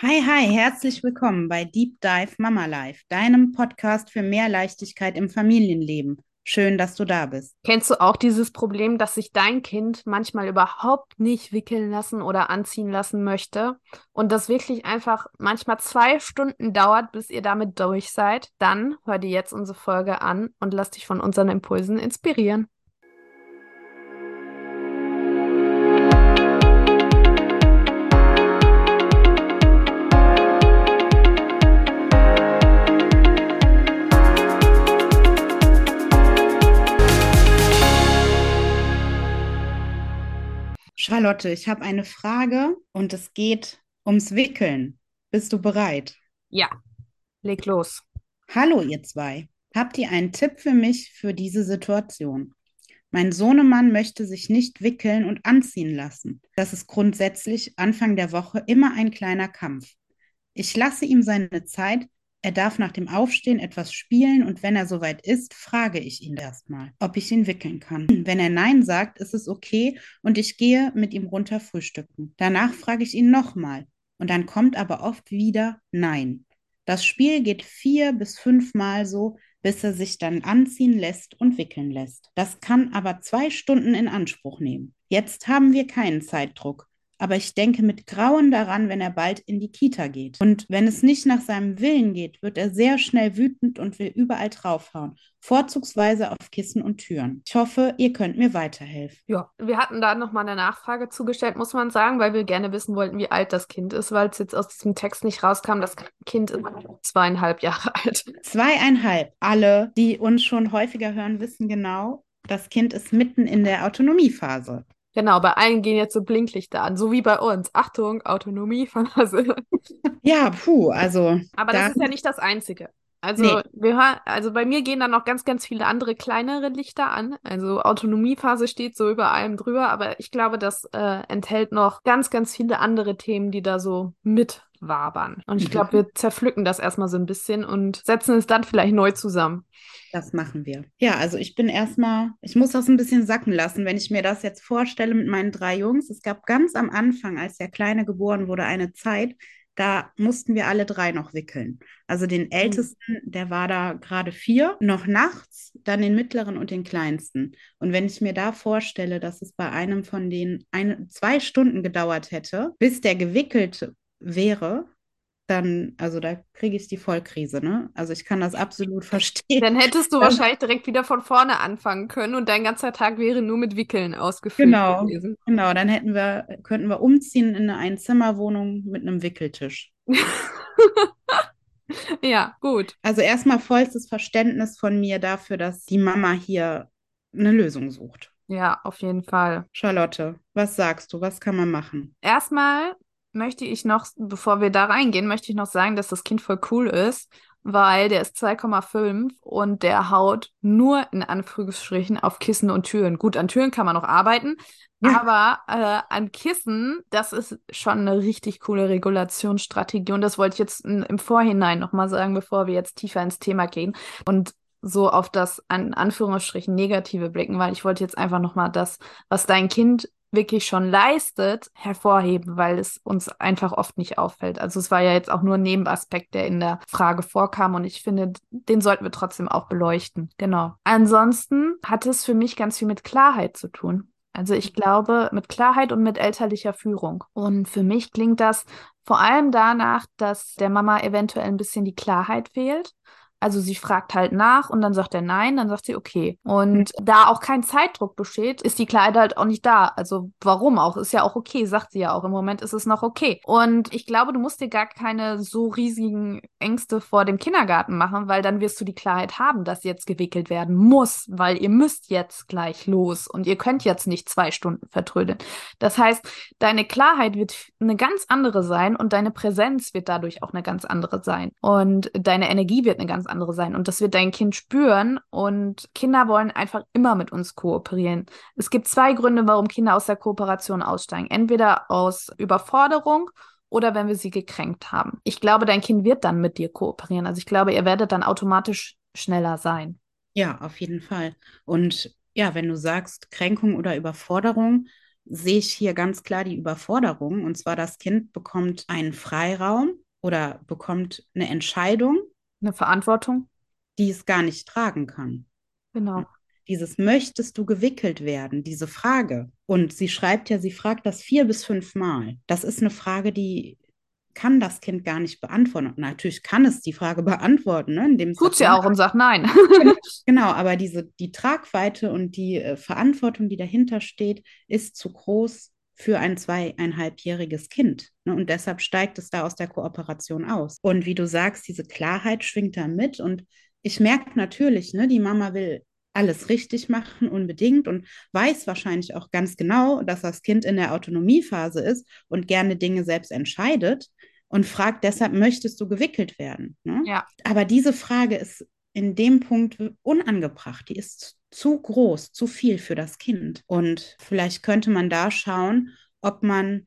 Hi, hi, herzlich willkommen bei Deep Dive Mama Life, deinem Podcast für mehr Leichtigkeit im Familienleben. Schön, dass du da bist. Kennst du auch dieses Problem, dass sich dein Kind manchmal überhaupt nicht wickeln lassen oder anziehen lassen möchte und das wirklich einfach manchmal zwei Stunden dauert, bis ihr damit durch seid? Dann hör dir jetzt unsere Folge an und lass dich von unseren Impulsen inspirieren. Charlotte, ich habe eine Frage und es geht ums Wickeln. Bist du bereit? Ja, leg los. Hallo, ihr zwei. Habt ihr einen Tipp für mich für diese Situation? Mein Sohnemann möchte sich nicht wickeln und anziehen lassen. Das ist grundsätzlich Anfang der Woche immer ein kleiner Kampf. Ich lasse ihm seine Zeit, er darf nach dem Aufstehen etwas spielen und wenn er soweit ist, frage ich ihn erstmal, ob ich ihn wickeln kann. Wenn er Nein sagt, ist es okay und ich gehe mit ihm runter frühstücken. Danach frage ich ihn nochmal und dann kommt aber oft wieder Nein. Das Spiel geht vier bis fünfmal so, bis er sich dann anziehen lässt und wickeln lässt. Das kann aber zwei Stunden in Anspruch nehmen. Jetzt haben wir keinen Zeitdruck aber ich denke mit Grauen daran, wenn er bald in die Kita geht. Und wenn es nicht nach seinem Willen geht, wird er sehr schnell wütend und will überall draufhauen, vorzugsweise auf Kissen und Türen. Ich hoffe, ihr könnt mir weiterhelfen. Ja, wir hatten da nochmal eine Nachfrage zugestellt, muss man sagen, weil wir gerne wissen wollten, wie alt das Kind ist, weil es jetzt aus diesem Text nicht rauskam. Das Kind ist zweieinhalb Jahre alt. Zweieinhalb. Alle, die uns schon häufiger hören, wissen genau, das Kind ist mitten in der Autonomiephase. Genau, bei allen gehen jetzt so Blinklichter an, so wie bei uns. Achtung, Autonomie von. Ja, puh, also. Aber das ist ja nicht das Einzige. Also, nee. wir hören, also bei mir gehen dann noch ganz, ganz viele andere kleinere Lichter an. Also Autonomiephase steht so über allem drüber, aber ich glaube, das äh, enthält noch ganz, ganz viele andere Themen, die da so mitwabern. Und ich mhm. glaube, wir zerpflücken das erstmal so ein bisschen und setzen es dann vielleicht neu zusammen. Das machen wir. Ja, also ich bin erstmal, ich muss das ein bisschen sacken lassen, wenn ich mir das jetzt vorstelle mit meinen drei Jungs. Es gab ganz am Anfang, als der Kleine geboren wurde, eine Zeit, da mussten wir alle drei noch wickeln. Also den mhm. Ältesten, der war da gerade vier, noch nachts, dann den Mittleren und den Kleinsten. Und wenn ich mir da vorstelle, dass es bei einem von denen eine, zwei Stunden gedauert hätte, bis der gewickelt wäre, dann, also da kriege ich die Vollkrise, ne? Also ich kann das absolut verstehen. Dann hättest du wahrscheinlich direkt wieder von vorne anfangen können und dein ganzer Tag wäre nur mit Wickeln ausgefüllt genau, gewesen. Genau, dann hätten wir, könnten wir umziehen in eine Einzimmerwohnung mit einem Wickeltisch. ja, gut. Also erstmal vollstes Verständnis von mir dafür, dass die Mama hier eine Lösung sucht. Ja, auf jeden Fall. Charlotte, was sagst du? Was kann man machen? Erstmal möchte ich noch, bevor wir da reingehen, möchte ich noch sagen, dass das Kind voll cool ist, weil der ist 2,5 und der haut nur in Anführungsstrichen auf Kissen und Türen. Gut, an Türen kann man noch arbeiten, ja. aber äh, an Kissen, das ist schon eine richtig coole Regulationsstrategie und das wollte ich jetzt im Vorhinein nochmal sagen, bevor wir jetzt tiefer ins Thema gehen und so auf das an Anführungsstrichen negative blicken, weil ich wollte jetzt einfach nochmal das, was dein Kind wirklich schon leistet, hervorheben, weil es uns einfach oft nicht auffällt. Also es war ja jetzt auch nur ein Nebenaspekt, der in der Frage vorkam und ich finde, den sollten wir trotzdem auch beleuchten. Genau. Ansonsten hat es für mich ganz viel mit Klarheit zu tun. Also ich glaube, mit Klarheit und mit elterlicher Führung. Und für mich klingt das vor allem danach, dass der Mama eventuell ein bisschen die Klarheit fehlt also sie fragt halt nach und dann sagt er nein, dann sagt sie okay. Und mhm. da auch kein Zeitdruck besteht, ist die Klarheit halt auch nicht da. Also warum auch? Ist ja auch okay, sagt sie ja auch. Im Moment ist es noch okay. Und ich glaube, du musst dir gar keine so riesigen Ängste vor dem Kindergarten machen, weil dann wirst du die Klarheit haben, dass jetzt gewickelt werden muss, weil ihr müsst jetzt gleich los und ihr könnt jetzt nicht zwei Stunden vertrödeln. Das heißt, deine Klarheit wird eine ganz andere sein und deine Präsenz wird dadurch auch eine ganz andere sein. Und deine Energie wird eine ganz andere sein. Und das wird dein Kind spüren. Und Kinder wollen einfach immer mit uns kooperieren. Es gibt zwei Gründe, warum Kinder aus der Kooperation aussteigen. Entweder aus Überforderung oder wenn wir sie gekränkt haben. Ich glaube, dein Kind wird dann mit dir kooperieren. Also ich glaube, ihr werdet dann automatisch schneller sein. Ja, auf jeden Fall. Und ja, wenn du sagst Kränkung oder Überforderung, sehe ich hier ganz klar die Überforderung. Und zwar, das Kind bekommt einen Freiraum oder bekommt eine Entscheidung, Eine Verantwortung. die es gar nicht tragen kann. Genau. Dieses möchtest du gewickelt werden, diese Frage. Und sie schreibt ja, sie fragt das vier bis fünf Mal. Das ist eine Frage, die kann das Kind gar nicht beantworten. Und natürlich kann es die Frage beantworten, ne, indem es Tut sie auch und sagt nein. Genau, aber diese, die Tragweite und die äh, Verantwortung, die dahinter steht, ist zu groß für ein zweieinhalbjähriges Kind. Ne? Und deshalb steigt es da aus der Kooperation aus. Und wie du sagst, diese Klarheit schwingt da mit. Und ich merke natürlich, ne, die Mama will alles richtig machen, unbedingt und weiß wahrscheinlich auch ganz genau, dass das Kind in der Autonomiephase ist und gerne Dinge selbst entscheidet und fragt deshalb, möchtest du gewickelt werden? Ne? Ja. Aber diese Frage ist in dem Punkt unangebracht. Die ist zu groß, zu viel für das Kind. Und vielleicht könnte man da schauen, ob man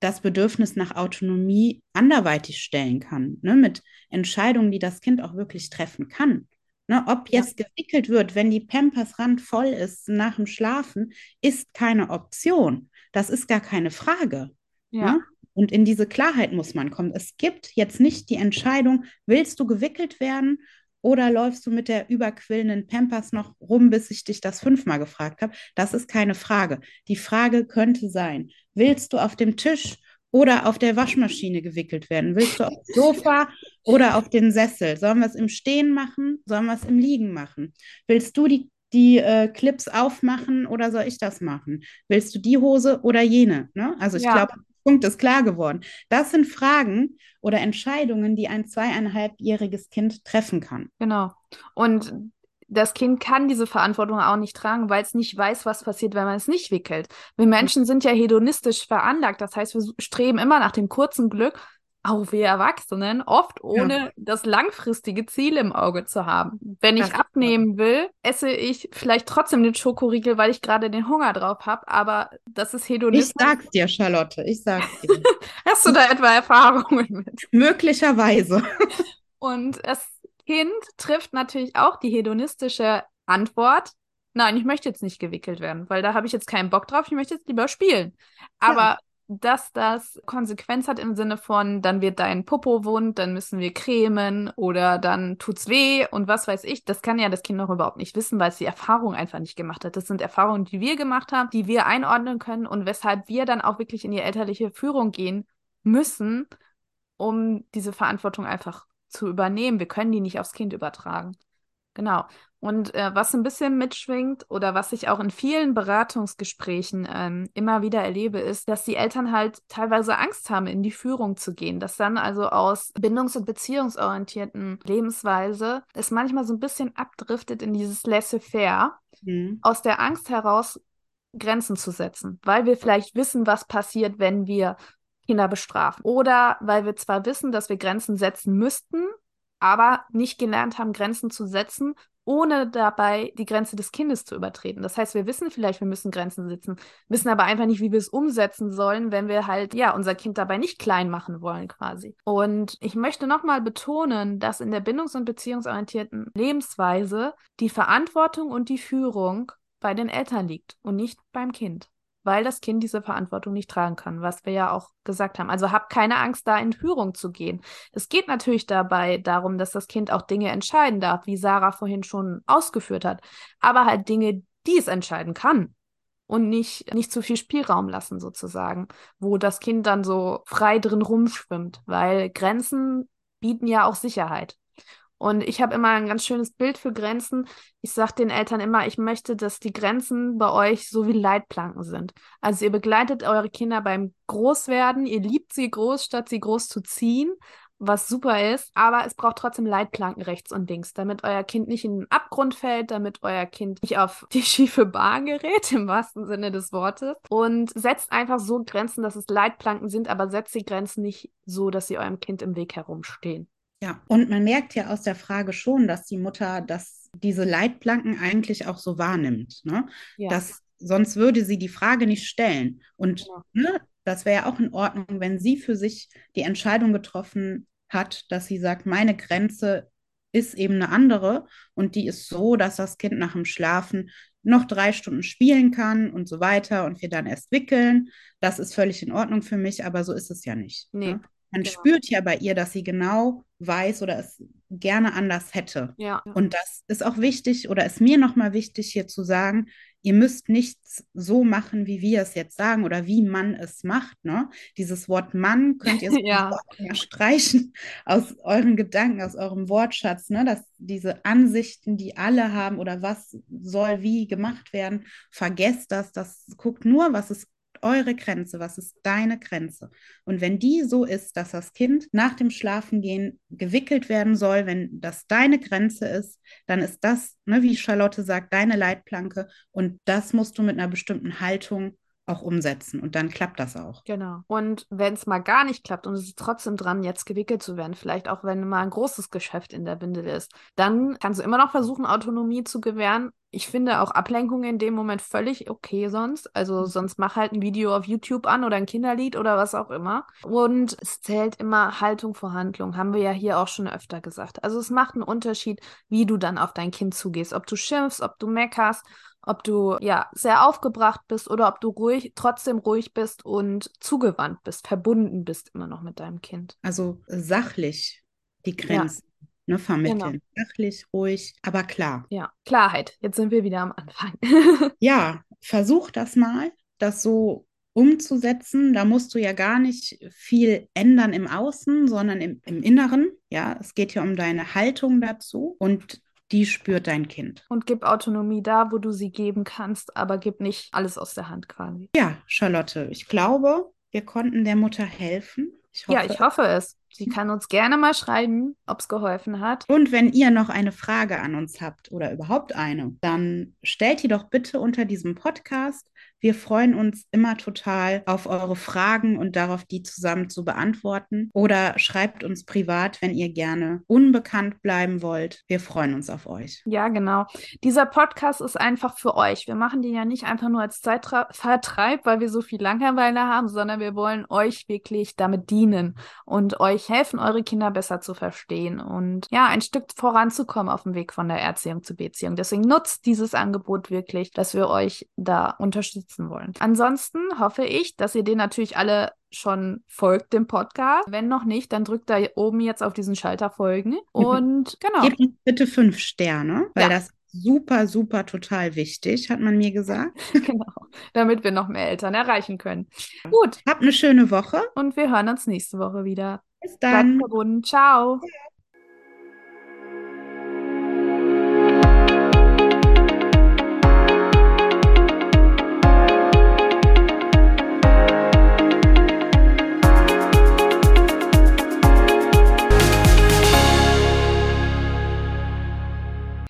das Bedürfnis nach Autonomie anderweitig stellen kann, ne? mit Entscheidungen, die das Kind auch wirklich treffen kann. Ne, ob Ja. jetzt gewickelt wird, wenn die Pampers randvoll ist nach dem Schlafen, ist keine Option. Das ist gar keine Frage. Ja. Ne? Und in diese Klarheit muss man kommen. Es gibt jetzt nicht die Entscheidung, willst du gewickelt werden oder läufst du mit der überquillenden Pampers noch rum, bis ich dich das fünfmal gefragt habe? Das ist keine Frage. Die Frage könnte sein, willst du auf dem Tisch oder auf der Waschmaschine gewickelt werden? Willst du aufs Sofa oder auf den Sessel? Sollen wir es im Stehen machen? Sollen wir es im Liegen machen? Willst du die, die äh, Clips aufmachen oder soll ich das machen? Willst du die Hose oder jene? Ne? Also ich Ja. glaube, Punkt ist klar geworden. Das sind Fragen oder Entscheidungen, die ein zweieinhalbjähriges Kind treffen kann. Genau. Und das Kind kann diese Verantwortung auch nicht tragen, weil es nicht weiß, was passiert, wenn man es nicht wickelt. Wir Menschen sind ja hedonistisch veranlagt. Das heißt, wir streben immer nach dem kurzen Glück, auch wir Erwachsenen, oft ohne das langfristige Ziel im Auge zu haben. Wenn ich Das abnehmen will, esse ich vielleicht trotzdem den Schokoriegel, weil ich gerade den Hunger drauf habe, aber das ist Ich Hedonismus. sag's dir, Charlotte, ich sag's dir. Hast du da etwa Erfahrungen mit? Möglicherweise. Und das Kind trifft natürlich auch die hedonistische Antwort. Nein, ich möchte jetzt nicht gewickelt werden, weil da habe ich jetzt keinen Bock drauf. Ich möchte jetzt lieber spielen. Aber dass das Konsequenz hat im Sinne von, dann wird dein Popo wund, dann müssen wir cremen oder dann tut's weh und was weiß ich, das kann ja das Kind noch überhaupt nicht wissen, weil es die Erfahrung einfach nicht gemacht hat. Das sind Erfahrungen, die wir gemacht haben, die wir einordnen können und weshalb wir dann auch wirklich in die elterliche Führung gehen müssen, um diese Verantwortung einfach zu übernehmen. Wir können die nicht aufs Kind übertragen. Genau. Und äh, was ein bisschen mitschwingt oder was ich auch in vielen Beratungsgesprächen ähm, immer wieder erlebe, ist, dass die Eltern halt teilweise Angst haben, in die Führung zu gehen. Dass dann also aus bindungs- und beziehungsorientierten Lebensweise es manchmal so ein bisschen abdriftet in dieses Laissez-faire, Mhm. aus der Angst heraus Grenzen zu setzen, weil wir vielleicht wissen, was passiert, wenn wir Kinder bestrafen. Oder weil wir zwar wissen, dass wir Grenzen setzen müssten, aber nicht gelernt haben, Grenzen zu setzen, ohne dabei die Grenze des Kindes zu übertreten. Das heißt, wir wissen vielleicht, wir müssen Grenzen setzen, wissen aber einfach nicht, wie wir es umsetzen sollen, wenn wir halt, ja, unser Kind dabei nicht klein machen wollen, quasi. Und ich möchte nochmal betonen, dass in der bindungs- und beziehungsorientierten Lebensweise die Verantwortung und die Führung bei den Eltern liegt und nicht beim Kind weil das Kind diese Verantwortung nicht tragen kann, was wir ja auch gesagt haben. Also hab keine Angst, da in Führung zu gehen. Es geht natürlich dabei darum, dass das Kind auch Dinge entscheiden darf, wie Sarah vorhin schon ausgeführt hat, aber halt Dinge, die es entscheiden kann und nicht, nicht zu viel Spielraum lassen sozusagen, wo das Kind dann so frei drin rumschwimmt, weil Grenzen bieten ja auch Sicherheit. Und ich habe immer ein ganz schönes Bild für Grenzen. Ich sage den Eltern immer, ich möchte, dass die Grenzen bei euch so wie Leitplanken sind. Also ihr begleitet eure Kinder beim Großwerden, ihr liebt sie groß, statt sie groß zu ziehen, was super ist, aber es braucht trotzdem Leitplanken rechts und links, damit euer Kind nicht in den Abgrund fällt, damit euer Kind nicht auf die schiefe Bahn gerät, im wahrsten Sinne des Wortes. Und setzt einfach so Grenzen, dass es Leitplanken sind, aber setzt die Grenzen nicht so, dass sie eurem Kind im Weg herumstehen. Ja, und man merkt ja aus der Frage schon, dass die Mutter das, diese Leitplanken eigentlich auch so wahrnimmt. Ne? Ja. Das, sonst würde sie die Frage nicht stellen. Und Genau. ne, das wäre ja auch in Ordnung, wenn sie für sich die Entscheidung getroffen hat, dass sie sagt, meine Grenze ist eben eine andere und die ist so, dass das Kind nach dem Schlafen noch drei Stunden spielen kann und so weiter und wir dann erst wickeln. Das ist völlig in Ordnung für mich, aber so ist es ja nicht. Nee. Ne? Man Genau. spürt ja bei ihr, dass sie genau weiß oder es gerne anders hätte. Ja. Und das ist auch wichtig oder ist mir nochmal wichtig hier zu sagen, ihr müsst nichts so machen, wie wir es jetzt sagen oder wie man es macht. Ne? Dieses Wort Mann könnt ihr Ja. sowieso mal streichen aus euren Gedanken, aus eurem Wortschatz, ne? dass diese Ansichten, die alle haben oder was soll wie gemacht werden, vergesst das. Das guckt nur, was ist eure Grenze, was ist deine Grenze. Und wenn die so ist, dass das Kind nach dem Schlafengehen gewickelt werden soll, wenn das deine Grenze ist, dann ist das, ne, wie Charlotte sagt, deine Leitplanke und das musst du mit einer bestimmten Haltung auch umsetzen und dann klappt das auch. Genau. Und wenn es mal gar nicht klappt und es ist trotzdem dran, jetzt gewickelt zu werden, vielleicht auch wenn mal ein großes Geschäft in der Windel ist, dann kannst du immer noch versuchen, Autonomie zu gewähren. Ich finde auch Ablenkungen in dem Moment völlig okay sonst. Also sonst mach halt ein Video auf YouTube an oder ein Kinderlied oder was auch immer. Und es zählt immer Haltung vor Handlung, haben wir ja hier auch schon öfter gesagt. Also es macht einen Unterschied, wie du dann auf dein Kind zugehst. Ob du schimpfst, ob du meckerst, ob du ja sehr aufgebracht bist oder ob du ruhig, trotzdem ruhig bist und zugewandt bist, verbunden bist immer noch mit deinem Kind. Also sachlich die Grenzen ne, vermitteln. Sachlich, ruhig, aber klar. Ja, Klarheit. Jetzt sind wir wieder am Anfang. Ja, versuch das mal, das so umzusetzen. Da musst du ja gar nicht viel ändern im Außen, sondern im, im Inneren. Ja, es geht ja um deine Haltung dazu und die spürt dein Kind. und gib Autonomie da, wo du sie geben kannst, aber gib nicht alles aus der Hand quasi. Ja, Charlotte, ich glaube, wir konnten der Mutter helfen. Ich hoffe. Ja, ich hoffe es. Sie kann uns gerne mal schreiben, ob es geholfen hat. Und wenn ihr noch eine Frage an uns habt oder überhaupt eine, dann stellt die doch bitte unter diesem Podcast. Wir freuen uns immer total auf eure Fragen und darauf, die zusammen zu beantworten. Oder schreibt uns privat, wenn ihr gerne unbekannt bleiben wollt. Wir freuen uns auf euch. Ja, genau. Dieser Podcast ist einfach für euch. Wir machen den ja nicht einfach nur als Zeitvertreib, weil wir so viel Langeweile haben, sondern wir wollen euch wirklich damit dienen und euch helfen, eure Kinder besser zu verstehen und ja, ein Stück voranzukommen auf dem Weg von der Erziehung zur Beziehung. Deswegen nutzt dieses Angebot wirklich, dass wir euch da unterstützen wollen. Ansonsten hoffe ich, dass ihr den natürlich alle schon folgt dem Podcast. Wenn noch nicht, dann drückt da oben jetzt auf diesen Schalter folgen. Und genau. Gebt uns bitte fünf Sterne, weil Ja. das super, super total wichtig, hat man mir gesagt. genau, damit wir noch mehr Eltern erreichen können. Gut, Habt eine schöne Woche. und wir hören uns nächste Woche wieder. Bis Bleibt dann. verbunden. Ciao.